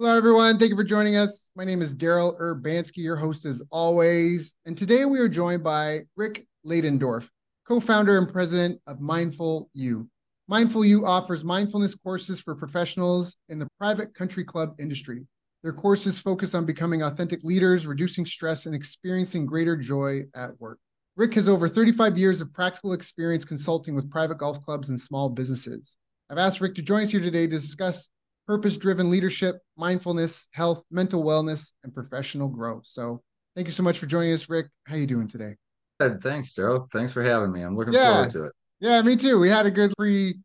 Hello, everyone. Thank you for joining us. My name is Daryl Urbanski, your host as always. And today we are joined by Rick Ladendorf, co founder and president of Mindful U. Mindful U offers mindfulness courses for professionals in the private country club industry. Their courses focus on becoming authentic leaders, reducing stress, and experiencing greater joy at work. Rick has over 35 years of practical experience consulting with private golf clubs and small businesses. I've asked Rick to join us here today to discuss purpose driven leadership, mindfulness, health, mental wellness, and professional growth. So thank you so much for joining us, Rick. How are you doing today? Good. Thanks, Daryl. Thanks for having me. I'm looking yeah. forward to it. Yeah, me too. We had a good pre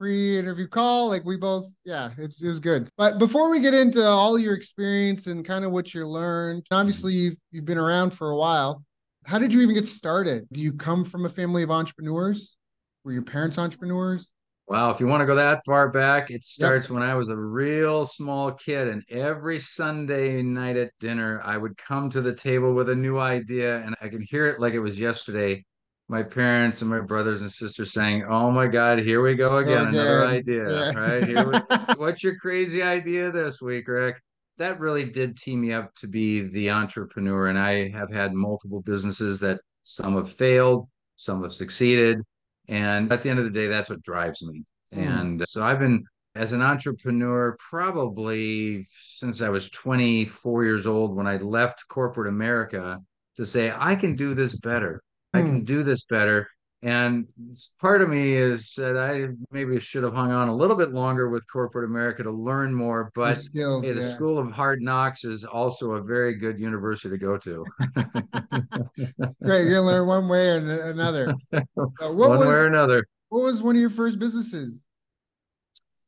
pre interview call. Like we both, yeah, it's, it was good. But before we get into all your experience and kind of what you learned, obviously mm-hmm. you've, you've been around for a while. How did you even get started? Do you come from a family of entrepreneurs? Were your parents entrepreneurs? Wow, if you want to go that far back, it starts yep. when I was a real small kid. And every Sunday night at dinner, I would come to the table with a new idea, and I can hear it like it was yesterday. My parents and my brothers and sisters saying, Oh my God, here we go again, another idea. Yeah. Right here. We, what's your crazy idea this week, Rick? That really did tee me up to be the entrepreneur. And I have had multiple businesses that some have failed, some have succeeded and at the end of the day, that's what drives me. Mm. And so I've been as an entrepreneur probably since I was 24 years old when I left corporate America to say, I can do this better. Mm. I can hmm. do this better. And part of me is that I maybe should have hung on a little bit longer with corporate America to learn more. But skills, hey, the yeah. School of Hard Knocks is also a very good university to go to. Great, you're gonna learn one way or another. Uh, one was, way or another. What was one of your first businesses?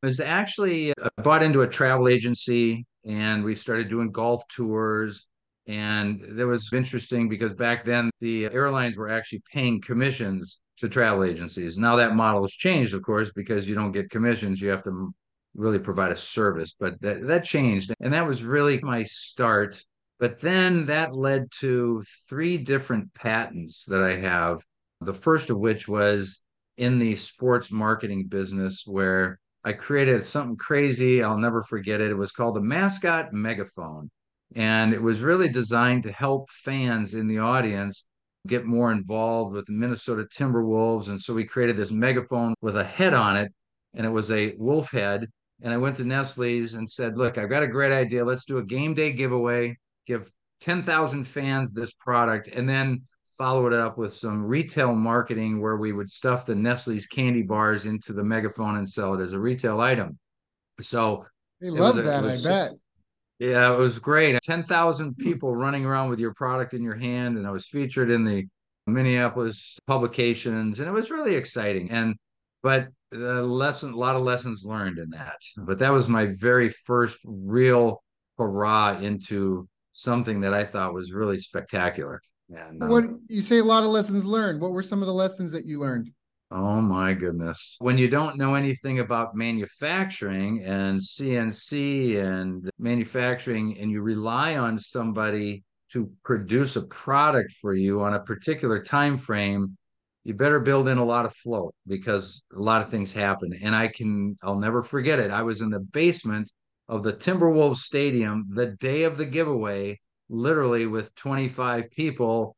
It was actually I uh, bought into a travel agency, and we started doing golf tours and that was interesting because back then the airlines were actually paying commissions to travel agencies. Now that model has changed, of course, because you don't get commissions. You have to really provide a service. But that, that changed. And that was really my start. But then that led to three different patents that I have. The first of which was in the sports marketing business, where I created something crazy. I'll never forget it. It was called the Mascot Megaphone. And it was really designed to help fans in the audience get more involved with the Minnesota Timberwolves. And so we created this megaphone with a head on it, and it was a wolf head. And I went to Nestle's and said, Look, I've got a great idea. Let's do a game day giveaway, give 10,000 fans this product, and then follow it up with some retail marketing where we would stuff the Nestle's candy bars into the megaphone and sell it as a retail item. So they love that, I bet. Yeah, it was great. 10,000 hmm. people running around with your product in your hand. And I was featured in the Minneapolis publications. And it was really exciting. And, but the lesson, a lot of lessons learned in that. But that was my very first real hurrah into something that I thought was really spectacular. And what um, you say, a lot of lessons learned. What were some of the lessons that you learned? Oh my goodness. When you don't know anything about manufacturing and CNC and manufacturing, and you rely on somebody to produce a product for you on a particular time frame, you better build in a lot of flow because a lot of things happen. And I can, I'll never forget it. I was in the basement of the Timberwolves Stadium the day of the giveaway, literally with 25 people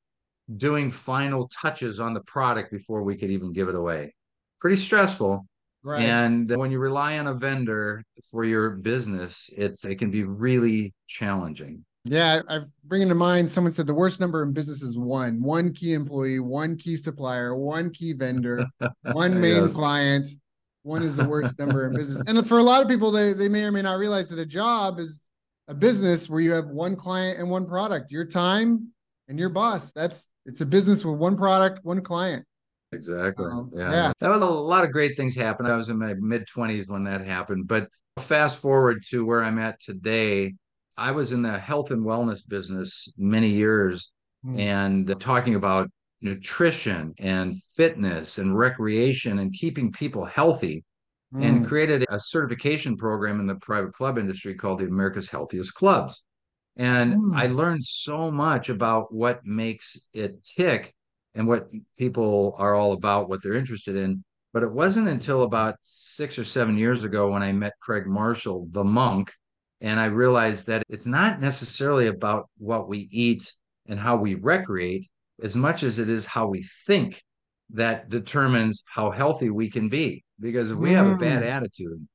doing final touches on the product before we could even give it away. Pretty stressful. Right. And when you rely on a vendor for your business, it's it can be really challenging. Yeah, I've bringing to mind someone said the worst number in business is one, one key employee, one key supplier, one key vendor, one main yes. client. One is the worst number in business. And for a lot of people, they, they may or may not realize that a job is a business where you have one client and one product. Your time and your boss. That's it's a business with one product, one client. Exactly. Um, yeah. yeah. That was a lot of great things happened. I was in my mid 20s when that happened. But fast forward to where I'm at today, I was in the health and wellness business many years mm. and talking about nutrition and fitness and recreation and keeping people healthy mm. and created a certification program in the private club industry called the America's Healthiest Clubs. And mm. I learned so much about what makes it tick and what people are all about, what they're interested in. But it wasn't until about six or seven years ago when I met Craig Marshall, the monk, And I realized that it's not necessarily about what we eat and how we recreate as much as it is how we think that determines how healthy we can be. Because if we have a bad Mm. attitude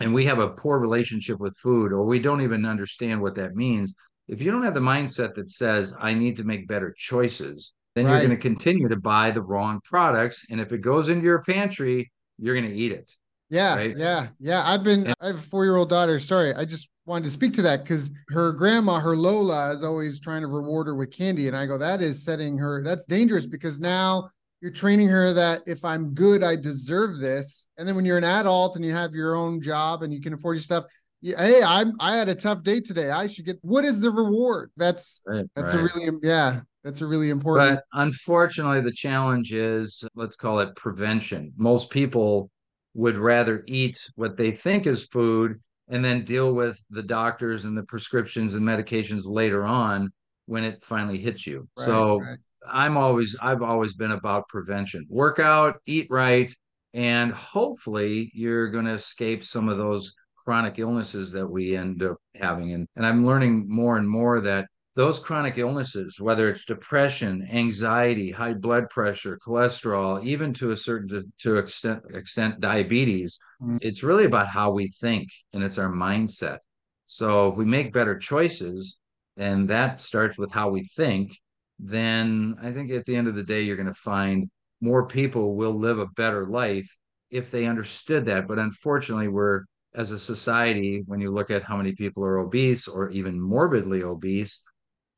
and we have a poor relationship with food, or we don't even understand what that means, if you don't have the mindset that says, I need to make better choices, then you're going to continue to buy the wrong products. And if it goes into your pantry, you're going to eat it. Yeah, Right. yeah, yeah. I've been, And I have a four-year-old daughter. Sorry, I just wanted to speak to that because her grandma, her Lola, is always trying to reward her with candy. And I go, that is setting her, that's dangerous because now you're training her that if I'm good, I deserve this. And then when you're an adult and you have your own job and you can afford your stuff, yeah, hey, I'm I had a tough day today. I should get what is the reward? That's right, that's right. a really yeah, that's a really important But unfortunately, the challenge is let's call it prevention. Most people would rather eat what they think is food and then deal with the doctors and the prescriptions and medications later on when it finally hits you. right, So right. I'm always, I've always been about prevention. Work out, eat right, and hopefully you're going to escape some of those chronic illnesses that we end up having. And, and I'm learning more and more that those chronic illnesses, whether it's depression, anxiety, high blood pressure, cholesterol, even to a certain to, to extent extent diabetes, Mm. it's really about how we think and it's our mindset. So if we make better choices, and that starts with how we think, then I think at the end of the day, you're going to find more people will live a better life if they understood that. But unfortunately, we're as a society, when you look at how many people are obese or even morbidly obese,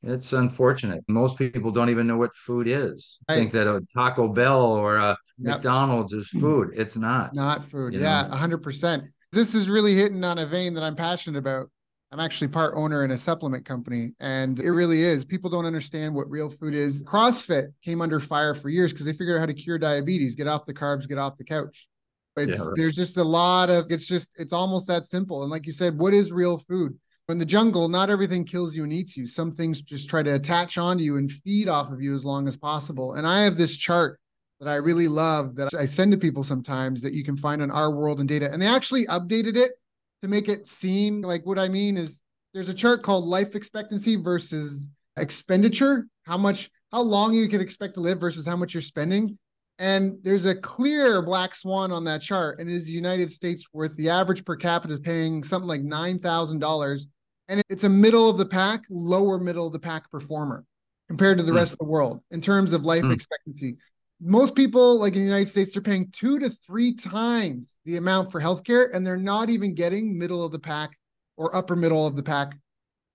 it's unfortunate. Most people don't even know what food is. Right. Think that a Taco Bell or a Yep. McDonald's is mm. food. It's not. Not food. Yeah, know? 100%. This is really hitting on a vein that I'm passionate about. I'm actually part owner in a supplement company, and it really is. People don't understand what real food is. CrossFit came under fire for years because they figured out how to cure diabetes, get off the carbs, get off the couch. It's Yeah, right. there's just a lot of it's just it's almost that simple. And like you said, what is real food? In the jungle, not everything kills you and eats you. Some things just try to attach onto you and feed off of you as long as possible. And I have this chart that I really love that I send to people sometimes that you can find on Our World in Data. And they actually updated it to make it seem like what I mean is there's a chart called life expectancy versus expenditure, how much, how long you can expect to live versus how much you're spending. And there's a clear black swan on that chart. And it is the United States worth the average per capita is paying something like $9,000. And it's a middle of the pack, lower middle of the pack performer compared to the Hmm. rest of the world in terms of life Hmm. expectancy most people like in the united states they're paying two to three times the amount for healthcare and they're not even getting middle of the pack or upper middle of the pack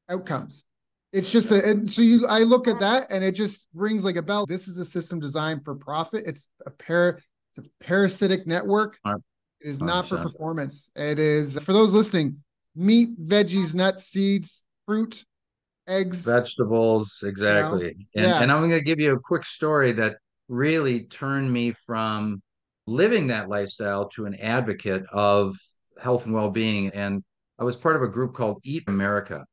outcomes. It's just a and so you i look at that and it just rings like a bell. This is a system designed for profit. It's a par it's a parasitic network. It is not for performance. It is for those listening meat veggies nuts seeds fruit eggs. Vegetables, exactly. And Yeah. and I'm going to give you a quick story that really turned me from living that lifestyle to an advocate of health and well-being. And I was part of a group called Eat America.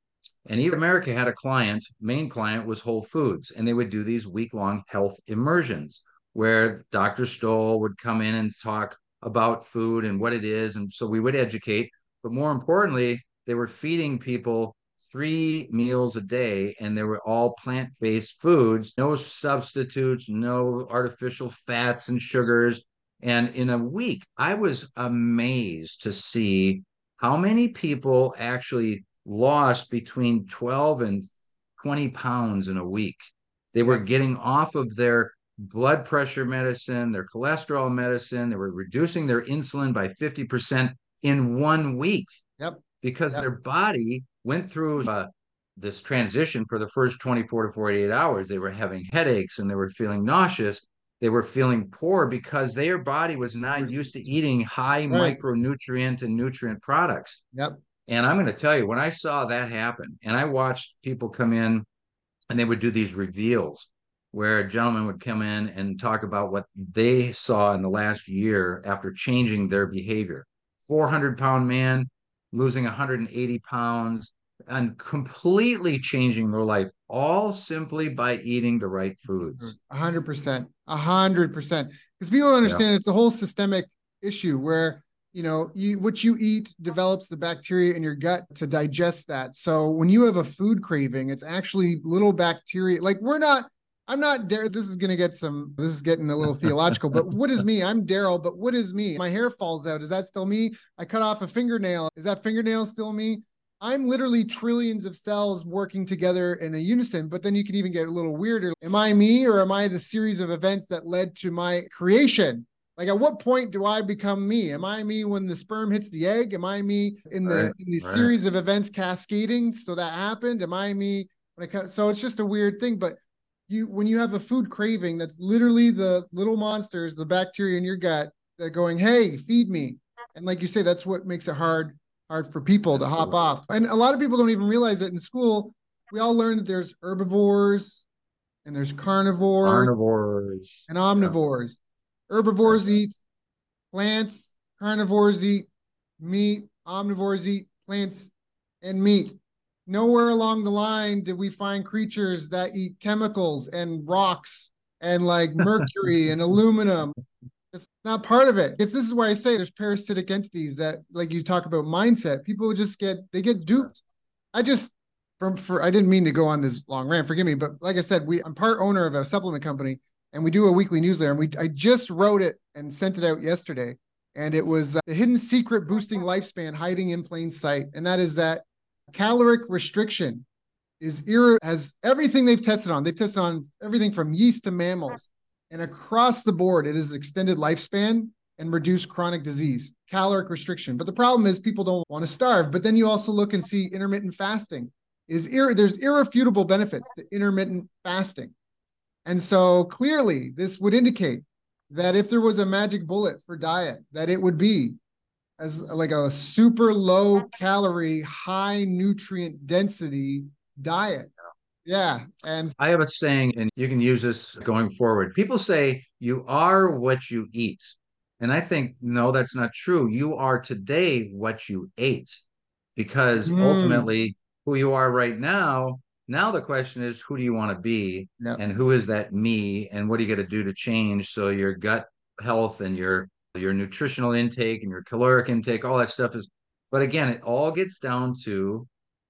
And Eat America had a client, main client was Whole Foods, and they would do these week-long health immersions where Dr. Stoll would come in and talk about food and what it is. And so we would educate, but more importantly, they were feeding people three meals a day and they were all plant-based foods, no substitutes, no artificial fats and sugars. And in a week, I was amazed to see how many people actually lost between 12 and 20 pounds in a week. They were getting off of their blood pressure medicine, their cholesterol medicine, they were reducing their insulin by 50% in one week yep because Yep. their body went through uh, this transition for the first 24 to 48 hours. They were having headaches and they were feeling nauseous. They were feeling poor because their body was not used to eating high Right. micronutrient and nutrient products. yep And I'm going to tell you, when I saw that happen, and I watched people come in and they would do these reveals where a gentleman would come in and talk about what they saw in the last year after changing their behavior. 400 pound man losing 180 pounds and completely changing their life, all simply by eating the right foods. A hundred percent, a hundred percent. Because people don't understand it's a whole systemic issue where you know, you what you eat develops the bacteria in your gut to digest that. So when you have a food craving, it's actually little bacteria. Like we're not I'm not Daryl. This is going to get some, this is getting a little theological, but what is me? I'm Daryl, but what is me? My hair falls out. Is that still me? I cut off a fingernail. Is that fingernail still me? I'm literally trillions of cells working together in a unison, but then you can even get a little weirder. Am I me or am I the series of events that led to my creation? Like at what point do I become me? Am I me when the sperm hits the egg? Am I me in the right, in the right. series of events cascading? So that happened. Am I me when I so it's just a weird thing, but you when you have a food craving that's literally the little monsters the bacteria in your gut that going hey feed me and like you say that's what makes it hard hard for people to hop off. And a lot of people don't even realize that in school we all learn that there's herbivores and there's carnivores carnivores. and omnivores. Yeah. herbivores eat plants carnivores eat meat omnivores eat plants and meat. Nowhere along the line did we find creatures that eat chemicals and rocks and like mercury and aluminum. It's not part of it. If this is why I say there's parasitic entities that, like you talk about mindset, people just get they get duped. I just from for I didn't mean to go on this long rant. Forgive me, but like I said, we I'm part owner of a supplement company, and we do a weekly newsletter. And we I just wrote it and sent it out yesterday, and it was uh, the hidden secret boosting lifespan hiding in plain sight, and that is that caloric restriction is ir- has everything they've tested on. They've tested on everything from yeast to mammals, and across the board, it is extended lifespan and reduced chronic disease. Caloric restriction, but the problem is people don't want to starve. But then you also look and see intermittent fasting is ir- there's irrefutable benefits to intermittent fasting, and so clearly this would indicate that if there was a magic bullet for diet, that it would be as like a super low calorie, high nutrient density diet. Yeah. And I have a saying, and you can use this going forward. People say you are what you eat. And I think, no, that's not true. You are today what you ate because mm. ultimately, who you are right now, now the question is, who do you want to be? Yep. And who is that me? And what are you going to do to change so your gut health and your your nutritional intake and your caloric intake, all that stuff is. But again, it all gets down to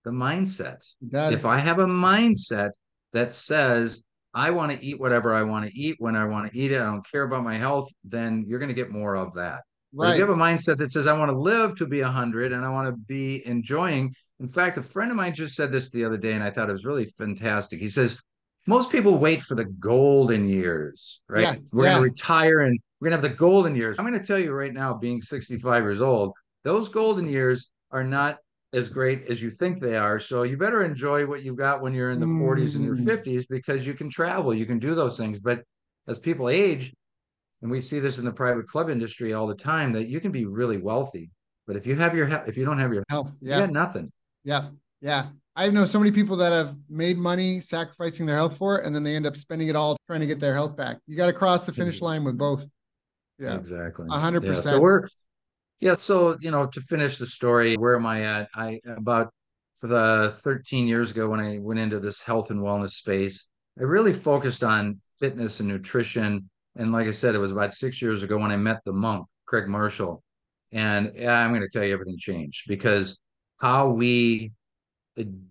the mindset. If I have a mindset that says, I want to eat whatever I want to eat when I want to eat it, I don't care about my health, then you're going to get more of that. Right. if you have a mindset that says, I want to live to be 100 and I want to be enjoying. In fact, a friend of mine just said this the other day, and I thought it was really fantastic. He says, most people wait for the golden years, right? Yeah, We're yeah. going to retire and we're going to have the golden years. I'm going to tell you right now, being 65 years old, those golden years are not as great as you think they are. So you better enjoy what you've got when you're in the mm. 40s and your 50s because you can travel, you can do those things. But as people age, and we see this in the private club industry all the time, that you can be really wealthy, but if you have your if you don't have your health, yeah, you got nothing. Yeah, yeah. I know so many people that have made money sacrificing their health for it, and then they end up spending it all trying to get their health back. You got to cross the finish line with both. Yeah, exactly. Hundred percent. So we're, yeah. So you know, to finish the story, where am I at? I about for the 13 years ago when I went into this health and wellness space, I really focused on fitness and nutrition. And like I said, it was about six years ago when I met the monk, Craig Marshall. And yeah, I'm going to tell you everything changed because how we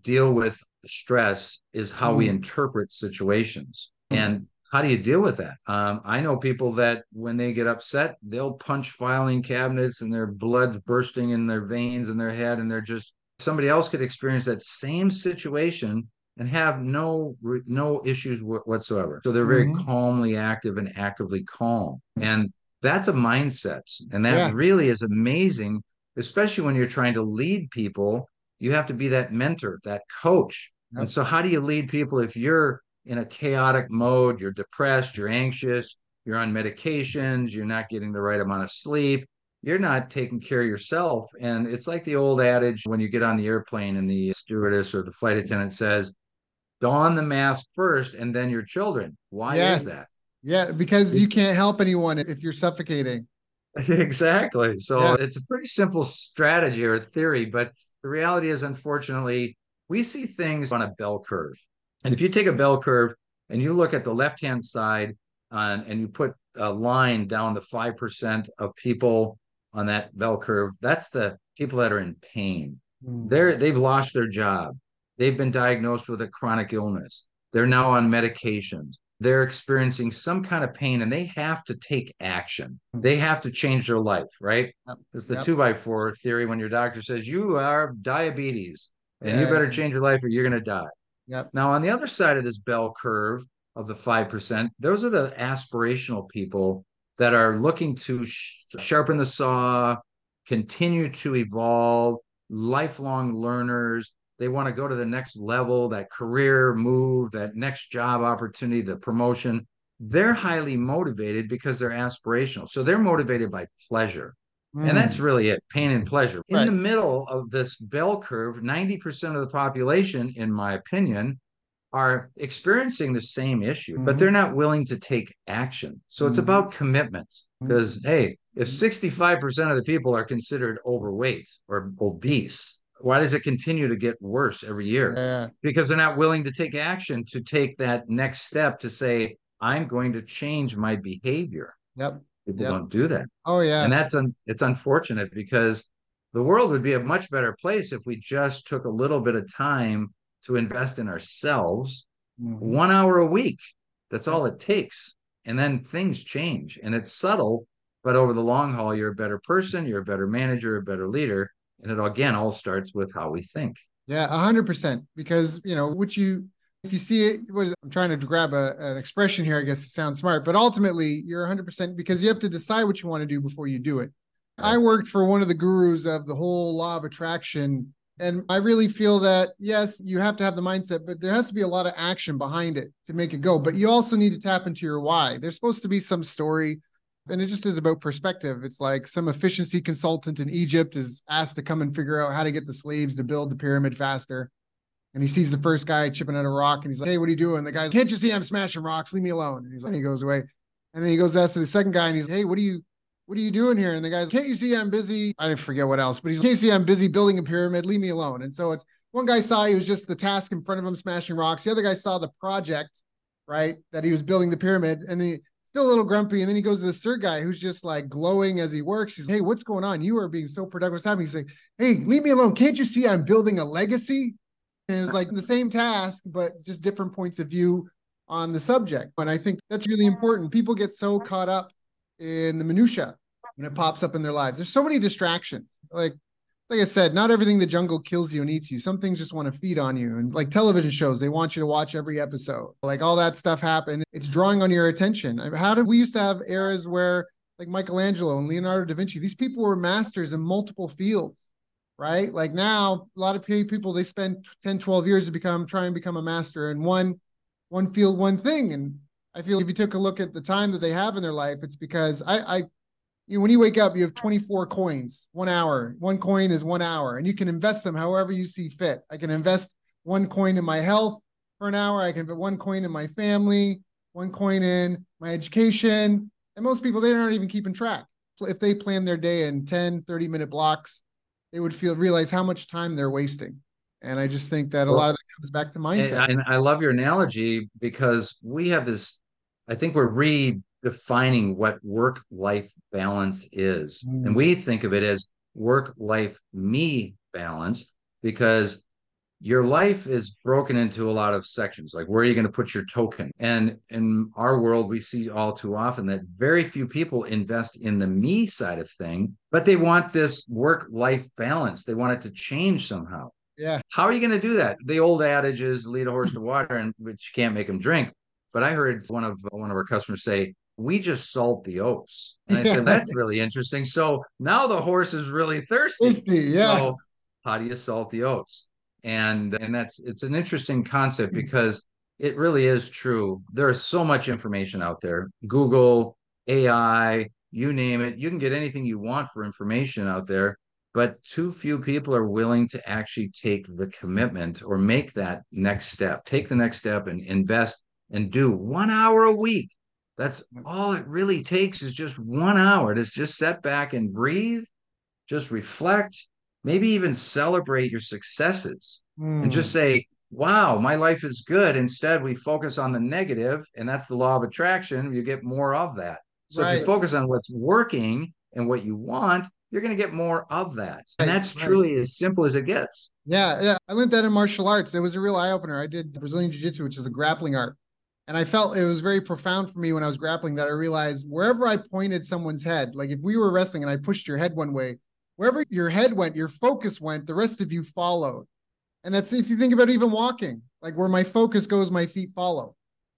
deal with stress is how mm. we interpret situations. Mm. And how do you deal with that? Um, I know people that when they get upset, they'll punch filing cabinets and their blood's bursting in their veins and their head, and they're just somebody else could experience that same situation and have no no issues whatsoever. So they're very mm-hmm. calmly active and actively calm, and that's a mindset, and that yeah. really is amazing, especially when you're trying to lead people. You have to be that mentor, that coach. Yep. And so, how do you lead people if you're in a chaotic mode, you're depressed, you're anxious, you're on medications, you're not getting the right amount of sleep, you're not taking care of yourself. And it's like the old adage when you get on the airplane and the stewardess or the flight attendant says, don the mask first and then your children. Why yes. is that? Yeah, because you can't help anyone if you're suffocating. Exactly. So yeah. it's a pretty simple strategy or theory, but the reality is, unfortunately, we see things on a bell curve. And if you take a bell curve and you look at the left hand side on, and you put a line down the 5% of people on that bell curve, that's the people that are in pain. Mm. They're they've lost their job. They've been diagnosed with a chronic illness. They're now on medications. They're experiencing some kind of pain and they have to take action. They have to change their life, right? Yep. It's the Yep. two by four theory when your doctor says you are diabetes and you Yeah. better change your life or you're going to die. Yep. Now, on the other side of this bell curve of the 5%, those are the aspirational people that are looking to sh- sharpen the saw, continue to evolve, lifelong learners. They want to go to the next level, that career move, that next job opportunity, the promotion. They're highly motivated because they're aspirational. So they're motivated by pleasure. And that's Mm. really it pain and pleasure. In the middle of this bell curve, 90% of the population, in my opinion, are experiencing the same issue, but Mhm. they're not willing to take action. So it's Mhm. about commitment. Because, hey, if Mhm. 65% of the people are considered overweight or obese, why does it continue to get worse every year? Yeah. Because they're not willing to take action to take that next step to say, I'm going to change my behavior. Yep. People Yep. don't do that Oh yeah. and that's un- it's unfortunate because the world would be a much better place if we just took a little bit of time to invest in ourselves Mhm. one hour a week that's all it takes and then things change and it's subtle but over the long haul you're a better person you're a better manager a better leader and it again all starts with how we think Yeah, a hundred percent. Because you know, what you if you see it, what is, I'm trying to grab a, an expression here, I guess to sound smart, but ultimately you're hundred percent because you have to decide what you want to do before you do it. I worked for one of the gurus of the whole law of attraction. And I really feel that yes, you have to have the mindset, but there has to be a lot of action behind it to make it go. But you also need to tap into your why. There's supposed to be some story and it just is about perspective. It's like some efficiency consultant in Egypt is asked to come and figure out how to get the slaves to build the pyramid faster. And he sees the first guy chipping at a rock and he's like, Hey, what are you doing? The guy's, Can't you see I'm smashing rocks? Leave me alone. And he's like, and he goes away. And then he goes asks the second guy and he's, Hey, what are you what are you doing here? And the guy's, Can't you see I'm busy? I didn't forget what else, but he's, Can't you see I'm busy building a pyramid? Leave me alone. And so it's one guy saw he was just the task in front of him smashing rocks. The other guy saw the project, right? That he was building the pyramid. And the still a little grumpy. And then he goes to this third guy who's just like glowing as he works. He's, like, Hey, what's going on? You are being so productive. What's happening? He's like, Hey, leave me alone. Can't you see I'm building a legacy? And it's like the same task, but just different points of view on the subject. And I think that's really important. People get so caught up in the minutia when it pops up in their lives. There's so many distractions. Like like I said, not everything the jungle kills you and eats you. Some things just want to feed on you. And like television shows, they want you to watch every episode. Like all that stuff happened. It's drawing on your attention. How did we used to have eras where like Michelangelo and Leonardo da Vinci, these people were masters in multiple fields, right? Like now, a lot of people they spend 10, 12 years to become try and become a master in one one field, one thing. And I feel if you took a look at the time that they have in their life, it's because I, I you, when you wake up, you have 24 coins, one hour. One coin is one hour, and you can invest them however you see fit. I can invest one coin in my health for an hour. I can put one coin in my family, one coin in my education. And most people, they aren't even keeping track. If they plan their day in 10, 30 minute blocks, they would feel realize how much time they're wasting. And I just think that a lot of that comes back to And, mindset. and I love your analogy because we have this, I think we're redefining what work life balance is. Mm. And we think of it as work life me balance because your life is broken into a lot of sections like where are you going to put your token and in our world we see all too often that very few people invest in the me side of thing but they want this work life balance they want it to change somehow yeah. how are you going to do that? The old adage is lead a horse to water, and which you can't make them drink. But I heard one of one of our customers say, "We just salt the oats," and I said, "That's really interesting." So now the horse is really thirsty. Thirsty, yeah. So how do you salt the oats? And and that's it's an interesting concept hmm. because it really is true. There is so much information out there. Google, AI, you name it. You can get anything you want for information out there but too few people are willing to actually take the commitment or make that next step take the next step and invest and do one hour a week that's all it really takes is just one hour to just sit back and breathe just reflect maybe even celebrate your successes and just Mm. say wow my life is good instead we focus on the negative and that's the law of attraction you get more of that so if you focus on what's working and what you want you're going to get more of that. And that's right. truly as simple as it gets. Yeah, yeah. I learned that in martial arts. It was a real eye opener. I did Brazilian Jiu Jitsu, which is a grappling art. And I felt it was very profound for me when I was grappling that I realized wherever I pointed someone's head, like if we were wrestling and I pushed your head one way, wherever your head went, your focus went, the rest of you followed. And that's if you think about even walking, like where my focus goes, my feet follow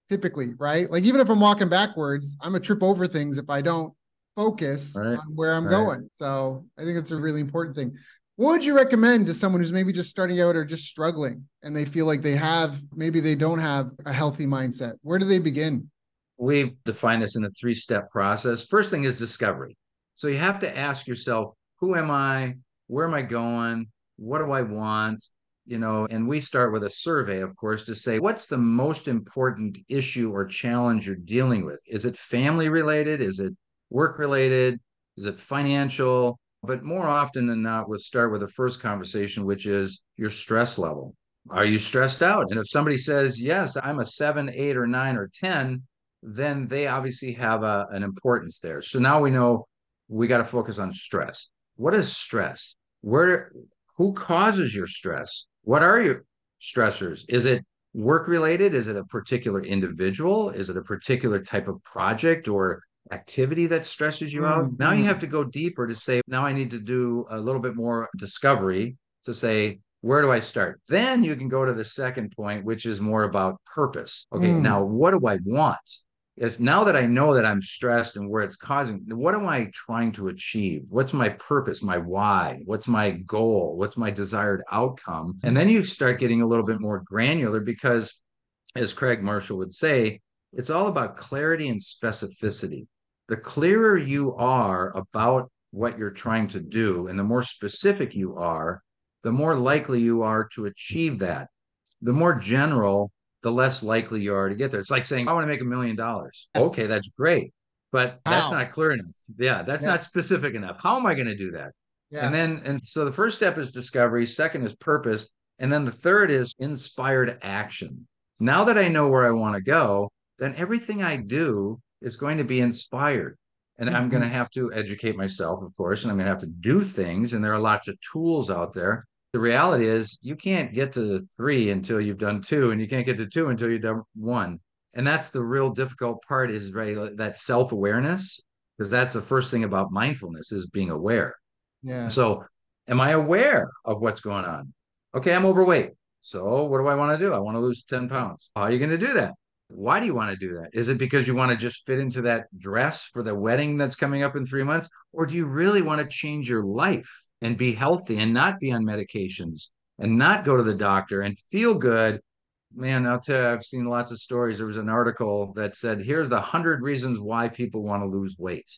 typically, right? Like even if I'm walking backwards, I'm a trip over things if I don't focus right. on where I'm right. going. So I think it's a really important thing. What would you recommend to someone who's maybe just starting out or just struggling and they feel like they have, maybe they don't have a healthy mindset? Where do they begin? We define this in a three step process. First thing is discovery. So you have to ask yourself, who am I? Where am I going? What do I want? You know, and we start with a survey, of course, to say what's the most important issue or challenge you're dealing with? Is it family related? Is it work related? Is it financial? But more often than not, we'll start with the first conversation, which is your stress level. Are you stressed out? And if somebody says, yes, I'm a seven, eight, or nine, or 10, then they obviously have a, an importance there. So now we know we got to focus on stress. What is stress? Where, who causes your stress? What are your stressors? Is it work related? Is it a particular individual? Is it a particular type of project or activity that stresses you out. Mm-hmm. Now you have to go deeper to say, now I need to do a little bit more discovery to say, where do I start? Then you can go to the second point, which is more about purpose. Okay, mm. now what do I want? If now that I know that I'm stressed and where it's causing, what am I trying to achieve? What's my purpose, my why? What's my goal? What's my desired outcome? And then you start getting a little bit more granular because, as Craig Marshall would say, it's all about clarity and specificity. The clearer you are about what you're trying to do and the more specific you are, the more likely you are to achieve that. The more general, the less likely you are to get there. It's like saying, I want to make a million dollars. Okay, that's great. But How? that's not clear enough. Yeah, that's yeah. not specific enough. How am I going to do that? Yeah. And then, and so the first step is discovery, second is purpose. And then the third is inspired action. Now that I know where I want to go, then everything I do is going to be inspired. And mm-hmm. I'm going to have to educate myself, of course, and I'm going to have to do things. And there are lots of tools out there. The reality is, you can't get to three until you've done two, and you can't get to two until you've done one. And that's the real difficult part is right that self awareness, because that's the first thing about mindfulness is being aware. Yeah. So, am I aware of what's going on? Okay, I'm overweight. So, what do I want to do? I want to lose 10 pounds. How are you going to do that? Why do you want to do that? Is it because you want to just fit into that dress for the wedding that's coming up in three months? Or do you really want to change your life and be healthy and not be on medications and not go to the doctor and feel good? Man, I'll tell you, I've seen lots of stories. There was an article that said, here's the hundred reasons why people want to lose weight.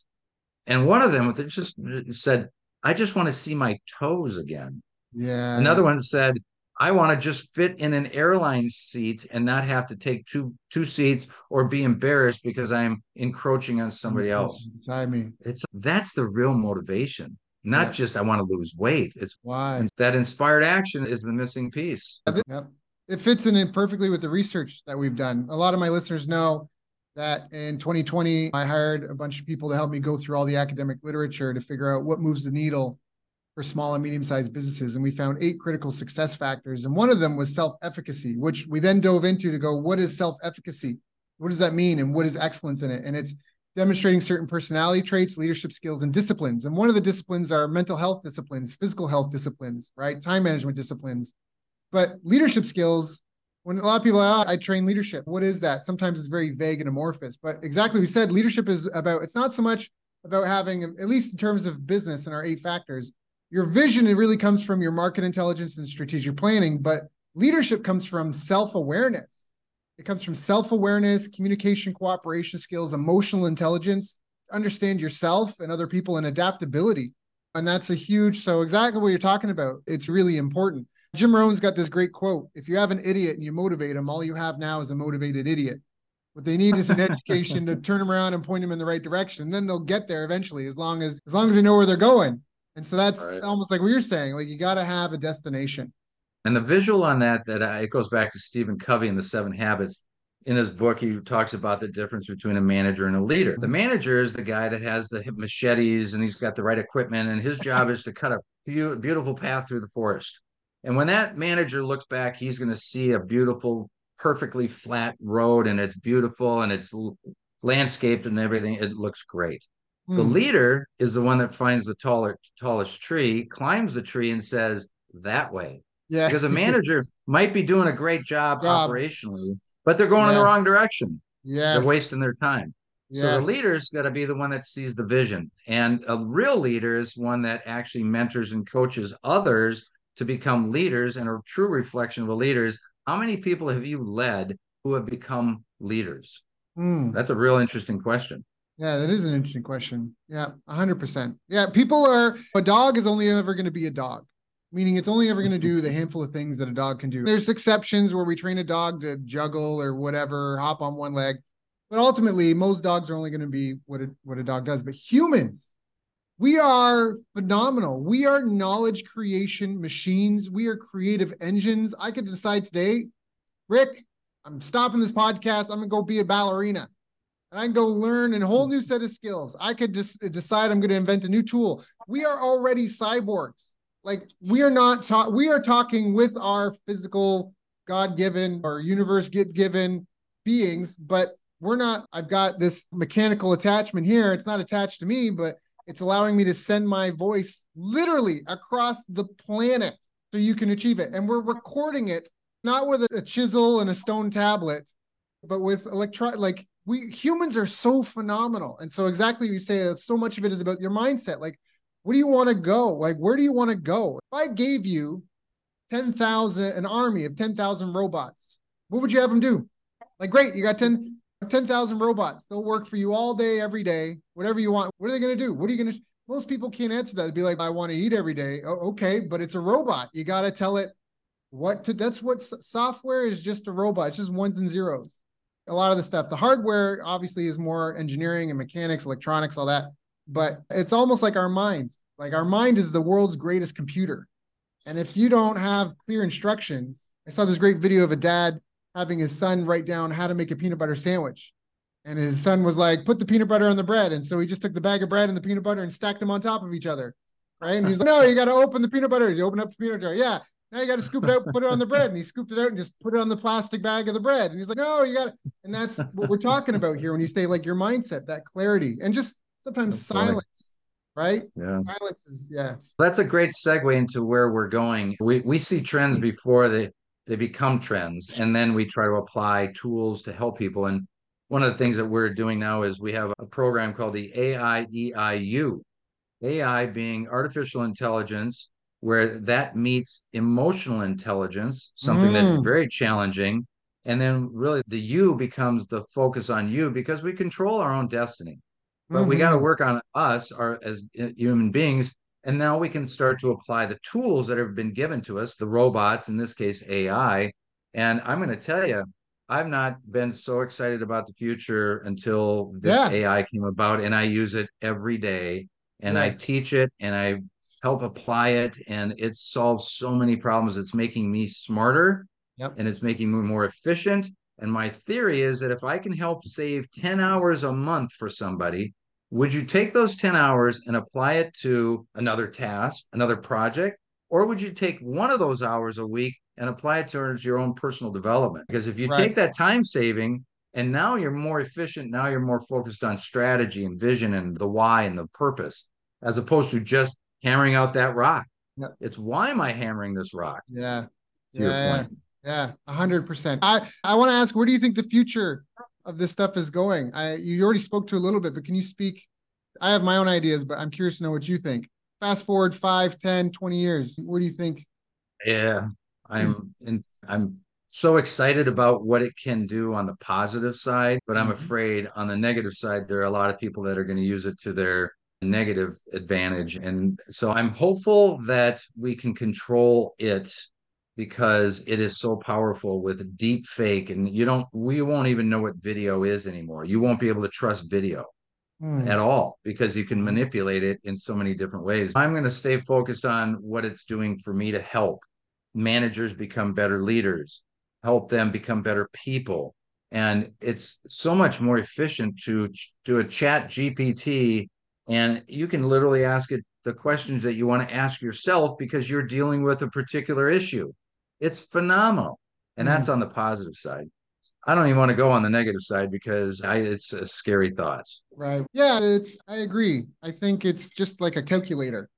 And one of them just uh, said, I just want to see my toes again. Yeah. Another one said, I want to just fit in an airline seat and not have to take two two seats or be embarrassed because I'm encroaching on somebody else. I mean, it's that's the real motivation. Not yeah. just I want to lose weight. It's why that inspired action is the missing piece. Yep. It fits in perfectly with the research that we've done. A lot of my listeners know that in 2020, I hired a bunch of people to help me go through all the academic literature to figure out what moves the needle for small and medium sized businesses. And we found eight critical success factors. And one of them was self efficacy, which we then dove into to go, what is self efficacy? What does that mean? And what is excellence in it? And it's demonstrating certain personality traits, leadership skills, and disciplines. And one of the disciplines are mental health disciplines, physical health disciplines, right? Time management disciplines. But leadership skills, when a lot of people are, oh, I train leadership. What is that? Sometimes it's very vague and amorphous. But exactly, we said leadership is about, it's not so much about having, at least in terms of business and our eight factors, your vision it really comes from your market intelligence and strategic planning but leadership comes from self-awareness it comes from self-awareness communication cooperation skills emotional intelligence understand yourself and other people and adaptability and that's a huge so exactly what you're talking about it's really important jim rohn's got this great quote if you have an idiot and you motivate them all you have now is a motivated idiot what they need is an education to turn them around and point them in the right direction and then they'll get there eventually as long as as long as they know where they're going and so that's right. almost like what you're saying. Like you got to have a destination. And the visual on that, that uh, it goes back to Stephen Covey and the Seven Habits. in his book, he talks about the difference between a manager and a leader. The manager is the guy that has the machetes and he's got the right equipment, and his job is to cut a beautiful path through the forest. And when that manager looks back, he's going to see a beautiful, perfectly flat road, and it's beautiful and it's landscaped and everything. It looks great. Mm. The hmm. leader is the one that finds the taller, tallest tree, climbs the tree, and says, "That way." Yeah. Because a manager might be doing a great job, job. operationally, but they're going yes. in the wrong direction. Yeah. They're wasting their time. Yes. So the leader's got to be the one that sees the vision. And a real leader is one that actually mentors and coaches others to become leaders and a true reflection of a leader is how many people have you led who have become leaders? Mm. That's a real interesting question. Yeah, that is an interesting question. Yeah, 100%. Yeah, people are, a dog is only ever going to be a dog meaning it's only ever going to do the handful of things that a dog can do. There's exceptions where we train a dog to juggle or whatever, hop on one leg, but ultimately most dogs are only going to be what a, what a dog does. But humans, we are phenomenal. We are knowledge creation machines. We are creative engines. I could decide today, Rick, I'm stopping this podcast. I'm going to go be a ballerina and I can go learn a whole new set of skills. I could just decide I'm going to invent a new tool. We are already cyborgs like we are not ta- we are talking with our physical god-given or universe given beings but we're not i've got this mechanical attachment here. It's not attached to me but it's allowing me to send my voice literally across the planet so you can achieve it. And we're recording it not with a chisel and a stone tablet but with electro like we humans are so phenomenal. And so exactly you say uh, so much of it is about your mindset. Like what do you want to go? Like, where do you want to go? If I gave you 10,000, an army of 10,000 robots, what would you have them do? Like, great, you got 10, 10,000 robots. They'll work for you all day, every day, whatever you want. What are they going to do? What are you going to, most people can't answer that. They'd be like, I want to eat every day. Oh, okay, but it's a robot. You got to tell it what to, that's what software is just a robot. It's just ones and zeros. A lot of the stuff, the hardware obviously is more engineering and mechanics, electronics, all that but it's almost like our minds. Like our mind is the world's greatest computer. And if you don't have clear instructions, I saw this great video of a dad having his son write down how to make a peanut butter sandwich. And his son was like, put the peanut butter on the bread. And so he just took the bag of bread and the peanut butter and stacked them on top of each other. Right. And he's like, no, you got to open the peanut butter. You open up the peanut butter. Yeah. Now you got to scoop it out, put it on the bread. And he scooped it out and just put it on the plastic bag of the bread. And he's like, no, you got. And that's what we're talking about here when you say like your mindset, that clarity, and just sometimes That's silence right? Yeah. Silence is yeah. That's a great segue into where we're going. We we see trends before they they become trends and then we try to apply tools to help people. And one of the things that we're doing now is we have a program called the AIEIU AI being artificial intelligence where that meets emotional intelligence something mm. that's very challenging. And then really the you becomes the focus on you because we control our own destiny but mm-hmm. we got to work on us our, as human beings and now we can start to apply the tools that have been given to us the robots in this case ai and i'm going to tell you i've not been so excited about the future until this yeah. ai came about and i use it every day and yeah. i teach it and i help apply it and it solves so many problems it's making me smarter yep. and it's making me more efficient and my theory is that if I can help save 10 hours a month for somebody, would you take those 10 hours and apply it to another task, another project? Or would you take one of those hours a week and apply it towards your own personal development? Because if you right. take that time saving and now you're more efficient, now you're more focused on strategy and vision and the why and the purpose, as opposed to just hammering out that rock. Yep. It's why am I hammering this rock? Yeah. To yeah. Yeah, hundred percent. I I want to ask, where do you think the future of this stuff is going? I you already spoke to a little bit, but can you speak? I have my own ideas, but I'm curious to know what you think. Fast forward 5, 10, 20 years. What do you think? Yeah, I'm in, I'm so excited about what it can do on the positive side, but I'm mm-hmm. afraid on the negative side, there are a lot of people that are going to use it to their negative advantage. And so I'm hopeful that we can control it because it is so powerful with deep fake and you don't we won't even know what video is anymore you won't be able to trust video mm. at all because you can hmm. manipulate it in so many different ways i'm going to stay focused on what it's doing for me to help managers become better leaders help them become better people And it's so much more efficient to do a chat GPT and you can literally ask it the questions that you want to ask yourself because you're dealing with a particular issue. It's phenomenal. And mm-hmm. that's on the positive side. I don't even want to go on the negative side because I, it's a scary thought. Right. Yeah, it's I agree. I think it's just like a calculator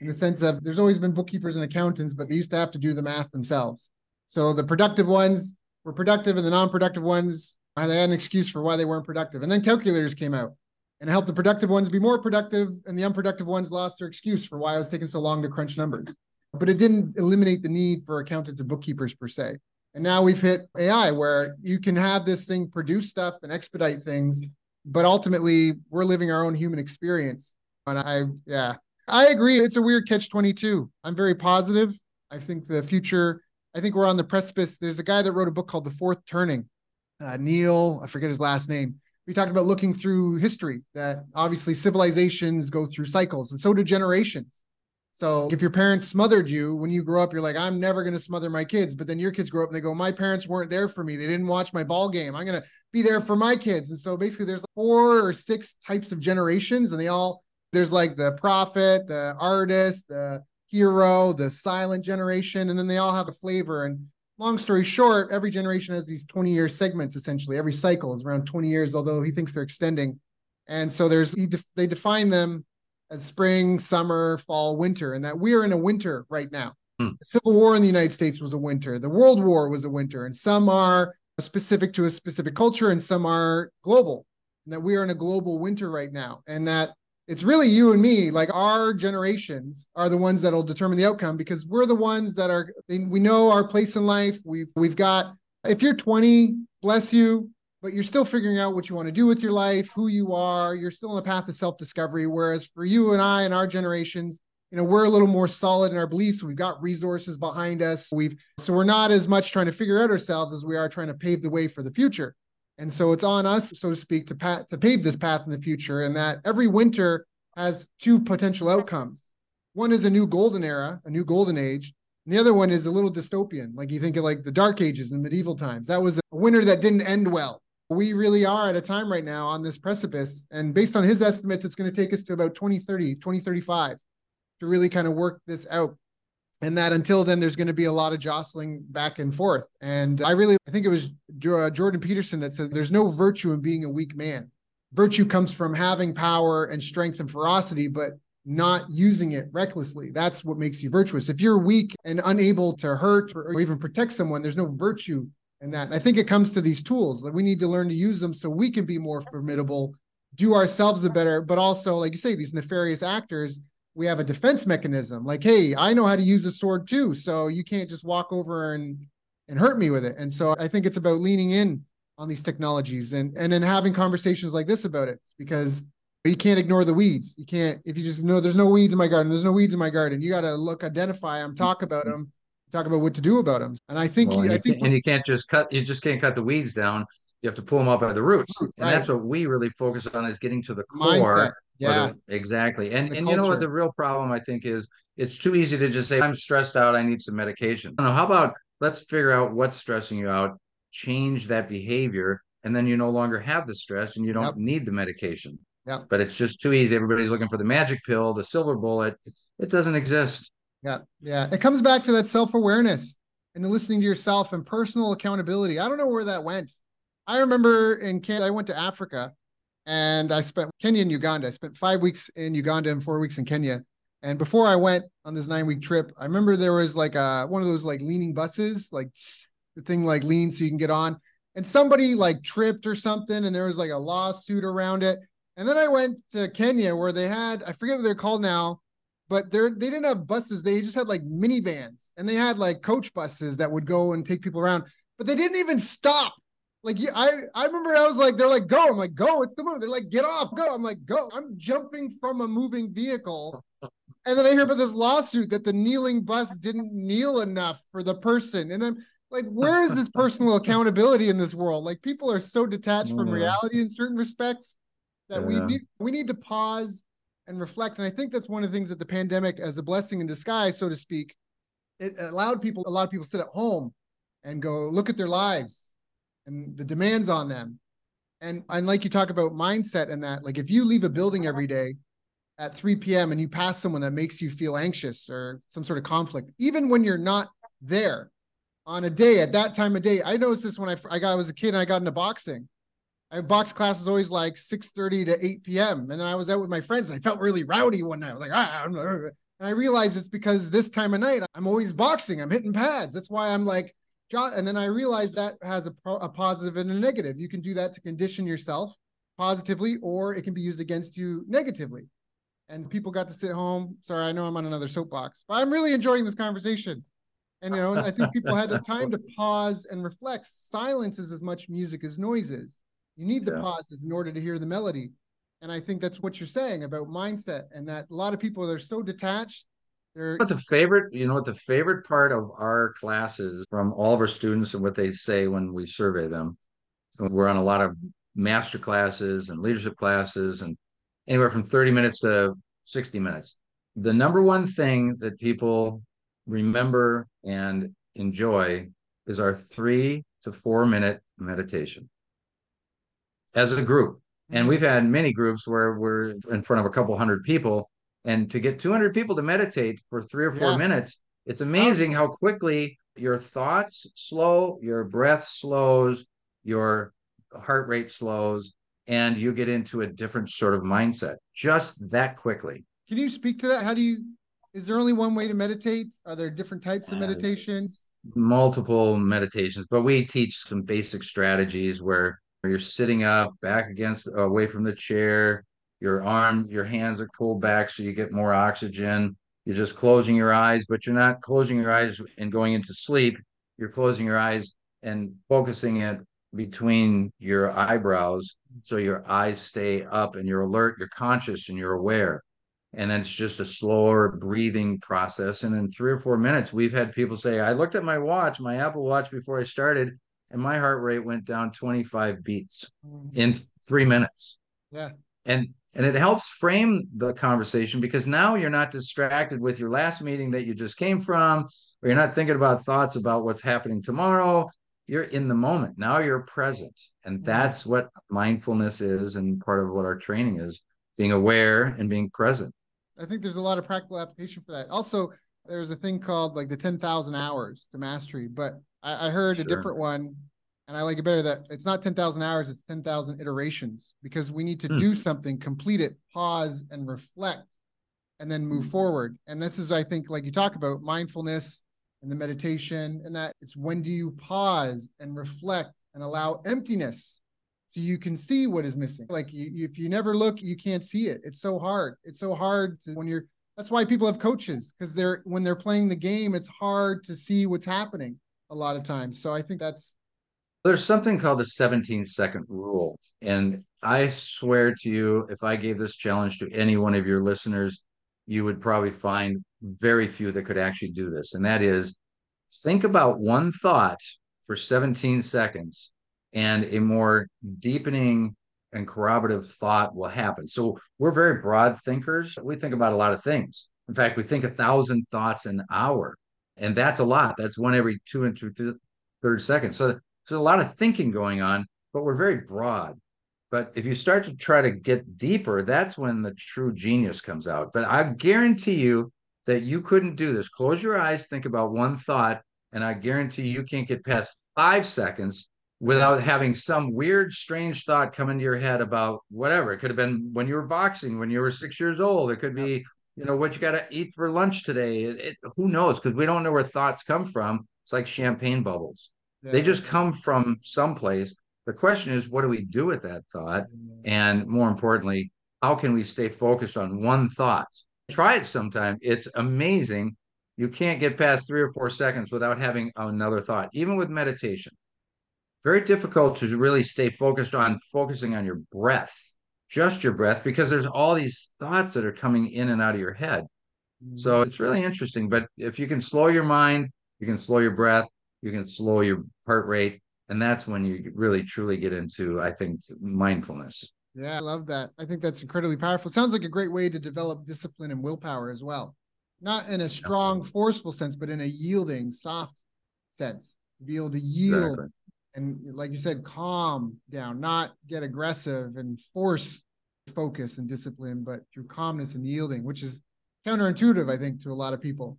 in the sense of there's always been bookkeepers and accountants, but they used to have to do the math themselves. So the productive ones were productive and the non-productive ones they had an excuse for why they weren't productive. And then calculators came out and helped the productive ones be more productive and the unproductive ones lost their excuse for why it was taking so long to crunch numbers. But it didn't eliminate the need for accountants and bookkeepers per se. And now we've hit AI where you can have this thing produce stuff and expedite things, but ultimately we're living our own human experience. And I, yeah, I agree. It's a weird catch 22. I'm very positive. I think the future, I think we're on the precipice. There's a guy that wrote a book called The Fourth Turning, uh, Neil, I forget his last name. We talked about looking through history, that obviously civilizations go through cycles, and so do generations. So if your parents smothered you when you grow up, you're like, I'm never going to smother my kids. But then your kids grow up and they go, My parents weren't there for me. They didn't watch my ball game. I'm going to be there for my kids. And so basically, there's four or six types of generations, and they all there's like the prophet, the artist, the hero, the silent generation, and then they all have a flavor. And long story short, every generation has these 20 year segments essentially. Every cycle is around 20 years, although he thinks they're extending. And so there's they define them as spring, summer, fall, winter, and that we're in a winter right now. Hmm. The Civil War in the United States was a winter. The World War was a winter, and some are specific to a specific culture, and some are global. And that we are in a global winter right now, and that it's really you and me like our generations are the ones that'll determine the outcome because we're the ones that are we know our place in life we've we've got if you're 20 bless you but you're still figuring out what you want to do with your life who you are you're still on the path of self-discovery whereas for you and i and our generations you know we're a little more solid in our beliefs we've got resources behind us we've so we're not as much trying to figure out ourselves as we are trying to pave the way for the future and so it's on us, so to speak, to, pat, to pave this path in the future. And that every winter has two potential outcomes. One is a new golden era, a new golden age. And the other one is a little dystopian. Like you think of like the dark ages and medieval times. That was a winter that didn't end well. We really are at a time right now on this precipice. And based on his estimates, it's going to take us to about 2030, 2035 to really kind of work this out. And that until then there's going to be a lot of jostling back and forth. And i really i think it was uh, jordan peterson that said there's no virtue in being a weak man. Virtue comes from having power and strength and ferocity but not using it recklessly. That's what makes you virtuous. If you're weak and unable to hurt or even protect someone there's no virtue in that. And i think it comes to these tools that we need to learn to use them so we can be more formidable do ourselves a better but also like you say these nefarious actors we have a defense mechanism. Like hey i know how to use a sword too so you can't just walk over and and hurt me with it. And so i think it's about leaning in on these technologies and and then having conversations like this about it because you can't ignore the weeds. You can't if you just know there's no weeds in my garden there's no weeds in my garden. You got to look identify them talk about mm-hmm. them talk about what to do about them and i think well, and i think and you can't just cut you just can't cut the weeds down you have to pull them up by the roots and that's what we really focus on is getting to the core Mindset yeah, exactly. And and you know what the real problem I think is it's too easy to just say I'm stressed out, I need some medication. Know, how about let's figure out what's stressing you out, change that behavior, and then you no longer have the stress and you don't yep. need the medication. Yeah. But it's just too easy. Everybody's looking for the magic pill, the silver bullet. It doesn't exist. Yeah. Yeah. It comes back to that self-awareness and listening to yourself and personal accountability. I don't know where that went. I remember in Canada, I went to Africa and I spent Kenya and Uganda. I spent five weeks in Uganda and four weeks in Kenya. And before I went on this nine week trip, I remember there was like a one of those like leaning buses, like the thing like lean so you can get on. And somebody like tripped or something, and there was like a lawsuit around it. And then I went to Kenya where they had I forget what they're called now, but they're they didn't have buses. They just had like minivans and they had like coach buses that would go and take people around, but they didn't even stop like yeah, I I remember I was like, they're like, go. I'm like, go, it's the move. They're like, get off, go. I'm like, go. I'm jumping from a moving vehicle. And then I hear about this lawsuit that the kneeling bus didn't kneel enough for the person. And I'm like, where is this personal accountability in this world? Like people are so detached from mm. reality in certain respects that yeah. we need we need to pause and reflect. And I think that's one of the things that the pandemic, as a blessing in disguise, so to speak, it allowed people, a lot of people sit at home and go look at their lives and the demands on them. And and like you talk about mindset and that, like if you leave a building every day at 3 p.m. and you pass someone that makes you feel anxious or some sort of conflict, even when you're not there on a day at that time of day. I noticed this when I I got I was a kid and I got into boxing. I box class is always like 6 30 to 8 p.m. And then I was out with my friends and I felt really rowdy one night. I was like, ah, and I realized it's because this time of night I'm always boxing, I'm hitting pads. That's why I'm like, and then I realized that has a, a positive and a negative. You can do that to condition yourself positively, or it can be used against you negatively. And people got to sit home. Sorry, I know I'm on another soapbox, but I'm really enjoying this conversation. And you know, I think people had the time to pause and reflect. Silence is as much music as noise is. You need the yeah. pauses in order to hear the melody. And I think that's what you're saying about mindset, and that a lot of people are so detached. They're but the favorite, you know, what the favorite part of our classes from all of our students and what they say when we survey them. We're on a lot of master classes and leadership classes, and anywhere from 30 minutes to 60 minutes. The number one thing that people remember and enjoy is our three to four minute meditation as a group. And mm-hmm. we've had many groups where we're in front of a couple hundred people. And to get 200 people to meditate for three or four yeah. minutes, it's oh. amazing how quickly your thoughts slow, your breath slows, your heart rate slows, and you get into a different sort of mindset just that quickly. Can you speak to that? How do you, is there only one way to meditate? Are there different types of uh, meditation? multiple meditations, but we teach some basic strategies where you're sitting up, back against, away from the chair. Your arm, your hands are pulled back so you get more oxygen. You're just closing your eyes, but you're not closing your eyes and going into sleep. You're closing your eyes and focusing it between your eyebrows so your eyes stay up and you're alert, you're conscious, and you're aware. And then it's just a slower breathing process. And in three or four minutes, we've had people say, I looked at my watch, my Apple Watch before I started, and my heart rate went down 25 beats mm-hmm. in three minutes. Yeah. And and it helps frame the conversation because now you're not distracted with your last meeting that you just came from, or you're not thinking about thoughts about what's happening tomorrow. You're in the moment. Now you're present. And mm-hmm. that's what mindfulness is, and part of what our training is being aware and being present. I think there's a lot of practical application for that. Also, there's a thing called like the 10,000 hours to mastery, but I, I heard sure. a different one and I like it better that it's not 10,000 hours, it's 10,000 iterations because we need to mm. do something, complete it, pause and reflect, and then move forward. And this is, I think, like you talk about mindfulness and the meditation, and that it's when do you pause and reflect and allow emptiness so you can see what is missing. Like you, if you never look, you can't see it. It's so hard. It's so hard to, when you're, that's why people have coaches because they're, when they're playing the game, it's hard to see what's happening a lot of times. So I think that's there's something called the 17 second rule. And I swear to you, if I gave this challenge to any one of your listeners, you would probably find very few that could actually do this. And that is think about one thought for 17 seconds, and a more deepening and corroborative thought will happen. So we're very broad thinkers. We think about a lot of things. In fact, we think a thousand thoughts an hour and that's a lot. That's one every two and two third seconds. So there's a lot of thinking going on, but we're very broad. But if you start to try to get deeper, that's when the true genius comes out. But I guarantee you that you couldn't do this. Close your eyes, think about one thought, and I guarantee you can't get past five seconds without having some weird, strange thought come into your head about whatever. It could have been when you were boxing, when you were six years old. It could be you know what you got to eat for lunch today. It, it, who knows? Because we don't know where thoughts come from. It's like champagne bubbles. Yeah. they just come from someplace. The question is what do we do with that thought? Mm-hmm. And more importantly how can we stay focused on one thought? Try it sometime. It's amazing. You can't get past three or four seconds without having another thought even with meditation very difficult to really stay focused on focusing on your breath just your breath because there's all these thoughts that are coming in and out of your head. So mm. it's really interesting. But if you can slow your mind, you can slow your breath, you can slow your heart rate. And that's when you really truly get into, I think, mindfulness. Yeah, I love that. I think that's incredibly powerful. Sounds like a great way to develop discipline and willpower as well. Not in a strong, forceful sense, but in a yielding, soft sense. To Be able to yield exactly. And like you said, calm down, not get aggressive and force focus and discipline, but through calmness and yielding, which is counterintuitive, I think, to a lot of people.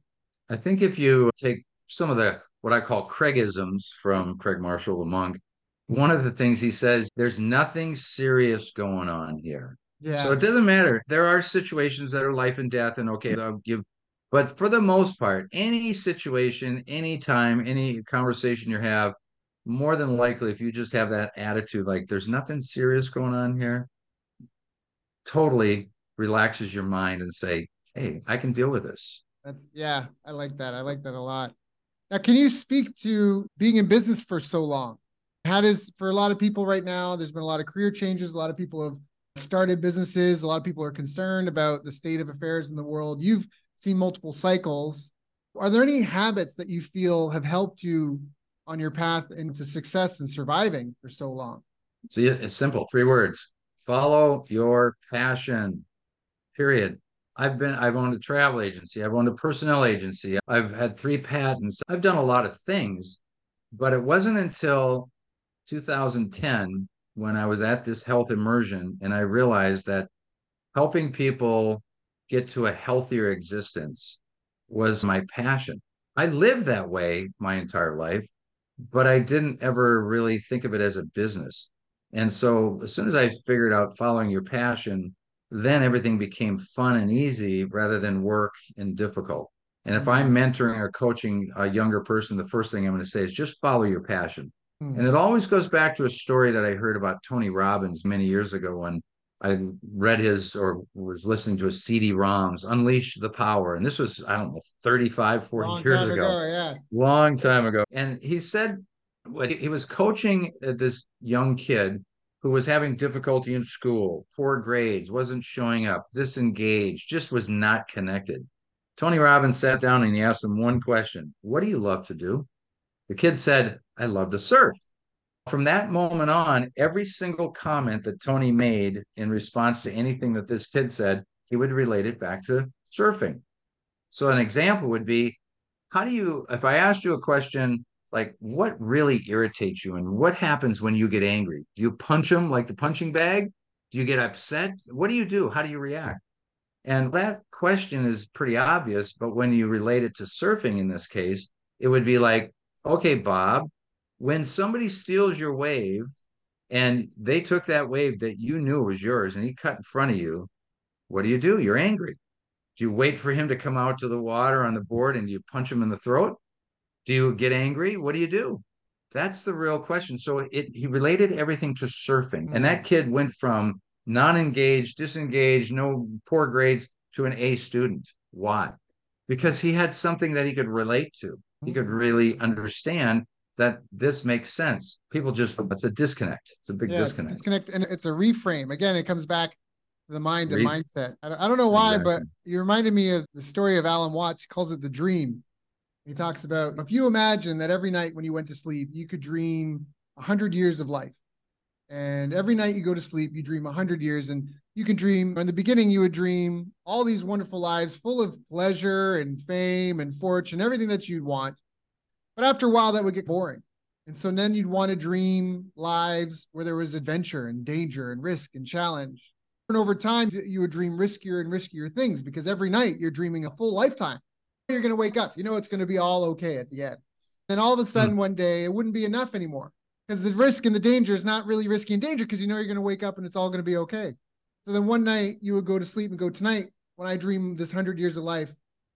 I think if you take some of the what I call Craigisms from Craig Marshall the monk, one of the things he says, there's nothing serious going on here. Yeah. So it doesn't matter. There are situations that are life and death, and okay, I'll give but for the most part, any situation, any time, any conversation you have, more than likely, if you just have that attitude, like there's nothing serious going on here, totally relaxes your mind and say, hey, I can deal with this. That's yeah, I like that. I like that a lot. Now, can you speak to being in business for so long? How does for a lot of people right now, there's been a lot of career changes, a lot of people have started businesses, a lot of people are concerned about the state of affairs in the world. You've seen multiple cycles. Are there any habits that you feel have helped you on your path into success and surviving for so long? See, it's simple. Three words: follow your passion. Period. I've been. I've owned a travel agency. I've owned a personnel agency. I've had three patents. I've done a lot of things, but it wasn't until 2010 when I was at this health immersion and I realized that helping people get to a healthier existence was my passion. I lived that way my entire life, but I didn't ever really think of it as a business. And so as soon as I figured out following your passion, then everything became fun and easy rather than work and difficult. And if I'm mm-hmm. mentoring or coaching a younger person, the first thing I'm going to say is just follow your passion. Mm-hmm. And it always goes back to a story that I heard about Tony Robbins many years ago when I read his or was listening to his CD-ROMs, Unleash the Power. And this was, I don't know, 35, 40 Long years ago. ago. Yeah. Long time ago. And he said what he was coaching uh, this young kid who was having difficulty in school, poor grades, wasn't showing up, disengaged, just was not connected. Tony Robbins sat down and he asked him one question What do you love to do? The kid said, I love to surf. From that moment on, every single comment that Tony made in response to anything that this kid said, he would relate it back to surfing. So, an example would be how do you, if I asked you a question like, what really irritates you and what happens when you get angry? Do you punch them like the punching bag? Do you get upset? What do you do? How do you react? And that question is pretty obvious, but when you relate it to surfing in this case, it would be like, okay, Bob, when somebody steals your wave and they took that wave that you knew was yours and he cut in front of you, what do you do? You're angry. Do you wait for him to come out to the water on the board and you punch him in the throat? Do you get angry? What do you do? That's the real question. So it he related everything to surfing. Mm-hmm. And that kid went from non-engaged, disengaged, no poor grades to an A student. Why? Because he had something that he could relate to. He could really understand that this makes sense. People just it's a disconnect. It's a big yeah, disconnect. disconnect, and it's a reframe. Again, it comes back to the mind and mindset. I don't, I don't know why, exactly. but you reminded me of the story of Alan Watts. He calls it the dream. He talks about if you imagine that every night when you went to sleep, you could dream a hundred years of life, and every night you go to sleep, you dream a hundred years, and you can dream. In the beginning, you would dream all these wonderful lives full of pleasure and fame and fortune, everything that you'd want but after a while, that would get boring. And so then you'd want to dream lives where there was adventure and danger and risk and challenge. And over time, you would dream riskier and riskier things because every night you're dreaming a full lifetime. You're going to wake up, you know, it's going to be all okay at the end. Then all of a sudden, mm. one day, it wouldn't be enough anymore because the risk and the danger is not really risky and danger because you know you're going to wake up and it's all going to be okay. So then one night you would go to sleep and go, Tonight, when I dream this hundred years of life,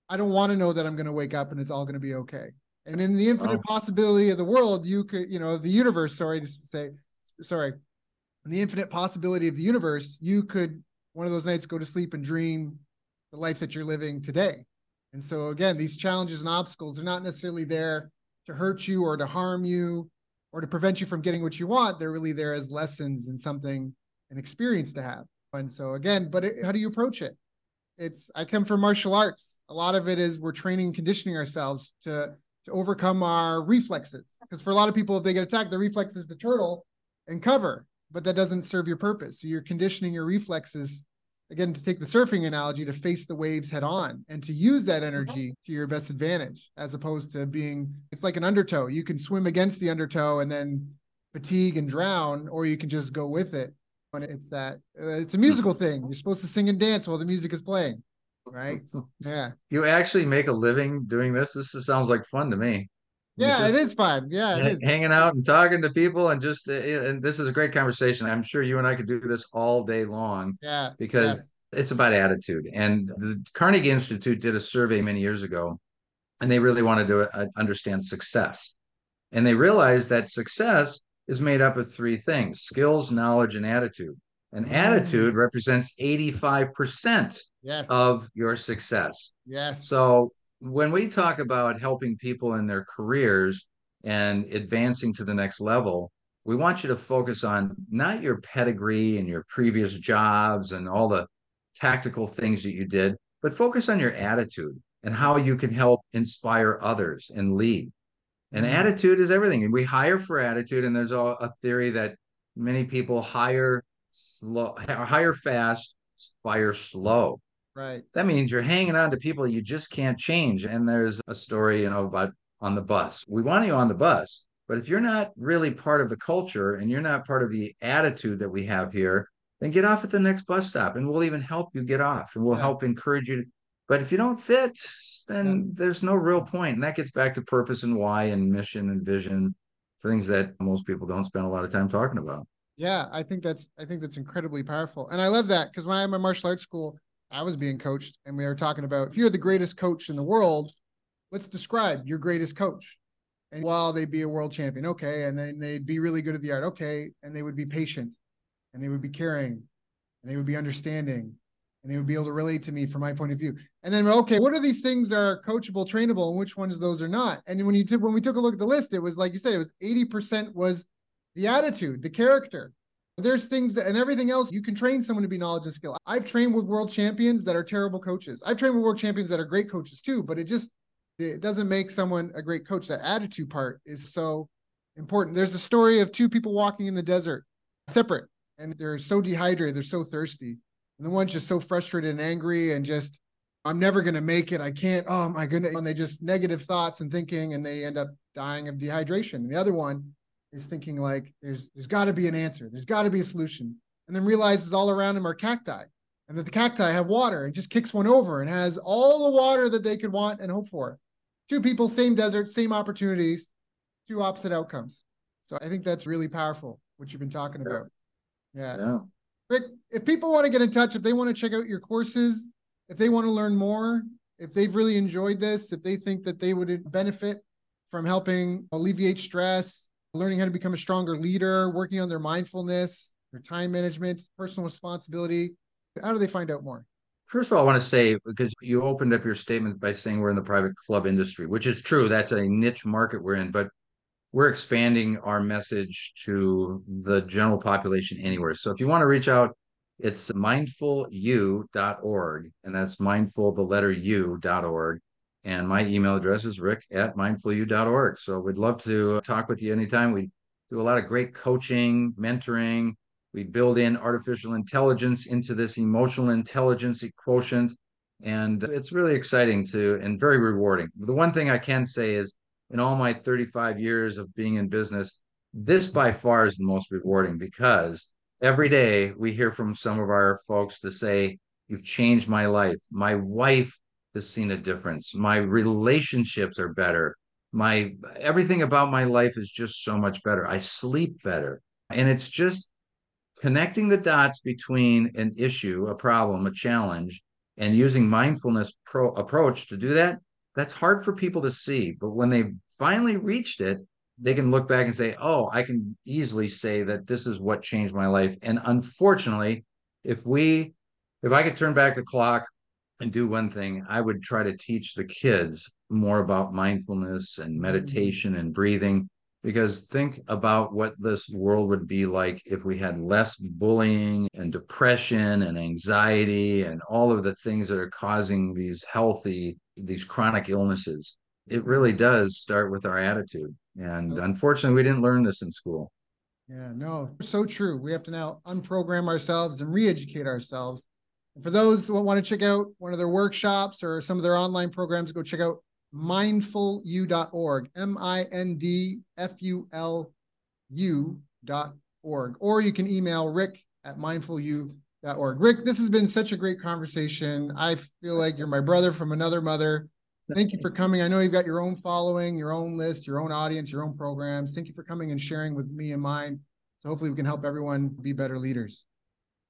I don't want to know that I'm going to wake up and it's all going to be okay. And in the infinite oh. possibility of the world, you could, you know, the universe, sorry to say, sorry, in the infinite possibility of the universe, you could one of those nights go to sleep and dream the life that you're living today. And so again, these challenges and obstacles are not necessarily there to hurt you or to harm you or to prevent you from getting what you want. They're really there as lessons and something, an experience to have. And so again, but it, how do you approach it? It's I come from martial arts. A lot of it is we're training, conditioning ourselves to to overcome our reflexes. Because for a lot of people, if they get attacked, the reflex is to turtle and cover, but that doesn't serve your purpose. So you're conditioning your reflexes, again, to take the surfing analogy, to face the waves head on and to use that energy to your best advantage, as opposed to being, it's like an undertow. You can swim against the undertow and then fatigue and drown, or you can just go with it. When it's that, uh, it's a musical thing. You're supposed to sing and dance while the music is playing, right? Yeah. You actually make a living doing this. This sounds like fun to me. Yeah, just, it is fun. Yeah, it is. hanging out and talking to people, and just uh, and this is a great conversation. I'm sure you and I could do this all day long. Yeah, because yeah. it's about attitude. And the Carnegie Institute did a survey many years ago, and they really wanted to uh, understand success, and they realized that success is made up of three things: skills, knowledge, and attitude. Mm. attitude represents 85% yes. of your success. Yes. So when we talk about helping people in their careers and advancing to the next level, we want you to focus on not your pedigree and your previous jobs and all the tactical things that you did, but focus on your attitude and how you can help inspire others and lead. And mm-hmm. attitude is everything. And we hire for attitude. And there's a, a theory that many people hire slow, hire fast, fire slow. Right. That means you're hanging on to people you just can't change. And there's a story, you know, about on the bus. We want you on the bus, but if you're not really part of the culture and you're not part of the attitude that we have here, then get off at the next bus stop and we'll even help you get off and we'll yeah. help encourage you. But if you don't fit, then yeah. there's no real point. And that gets back to purpose and why and mission and vision, things that most people don't spend a lot of time talking about. Yeah, I think that's I think that's incredibly powerful. And I love that because when I'm in martial arts school, I was being coached, and we were talking about if you're the greatest coach in the world, let's describe your greatest coach. And while they'd be a world champion, okay, and then they'd be really good at the art, okay, and they would be patient, and they would be caring, and they would be understanding, and they would be able to relate to me from my point of view. And then, okay, what are these things that are coachable, trainable, and which ones those are not? And when you took when we took a look at the list, it was like you said, it was eighty percent was the attitude, the character, there's things that, and everything else, you can train someone to be knowledge and skill. I've trained with world champions that are terrible coaches. I've trained with world champions that are great coaches too, but it just, it doesn't make someone a great coach. That attitude part is so important. There's a story of two people walking in the desert separate and they're so dehydrated, they're so thirsty. And the one's just so frustrated and angry and just, I'm never going to make it. I can't. Oh my goodness. And they just negative thoughts and thinking, and they end up dying of dehydration. And the other one is thinking like there's there's got to be an answer. There's got to be a solution. And then realizes all around him are cacti and that the cacti have water and just kicks one over and has all the water that they could want and hope for. Two people same desert same opportunities two opposite outcomes. So i think that's really powerful what you've been talking about. Yeah, yeah. rick if people want to get in touch if they want to check out your courses if they want to learn more if they've really enjoyed this if they think that they would benefit from helping alleviate stress learning how to become a stronger leader, working on their mindfulness, their time management, personal responsibility. How do they find out more? First of all, I want to say because you opened up your statement by saying we're in the private club industry, which is true. That's a niche market we're in, but we're expanding our message to the general population anywhere. So if you want to reach out, it's mindfulu.org, and that's mindful, the letter u.org. And my email address is rick at mindfulu.org. So we'd love to talk with you anytime. We do a lot of great coaching, mentoring. We build in artificial intelligence into this emotional intelligence quotient. And it's really exciting to and very rewarding. The one thing I can say is in all my 35 years of being in business, this by far is the most rewarding because every day we hear from some of our folks to say, You've changed my life. My wife has seen a difference. My relationships are better. My everything about my life is just so much better. I sleep better. And it's just connecting the dots between an issue, a problem, a challenge, and using mindfulness pro- approach to do that. That's hard for people to see. But when they finally reached it, they can look back and say, oh, I can easily say that this is what changed my life. And unfortunately, if we, if I could turn back the clock and do one thing, I would try to teach the kids more about mindfulness and mm-hmm. meditation and breathing. Because think about what this world would be like if we had less bullying and depression and anxiety and all of the things that are causing these healthy, these chronic illnesses. It really does start with our attitude. And unfortunately, we didn't learn this in school. Yeah, no, so true. We have to now unprogram ourselves and re educate ourselves for those who want to check out one of their workshops or some of their online programs, go check out mindfulu.org, M I N D F U L U.org. or you can email rick at mindfulu.org. Rick, this has been such a great conversation. I feel like you're my brother from another mother. Thank you for coming. I know you've got your own following, your own list, your own audience, your own programs. Thank you for coming and sharing with me and mine. So hopefully we can help everyone be better leaders.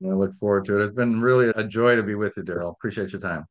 I look forward to it. It's been really a joy to be with you, Daryl. Appreciate your time.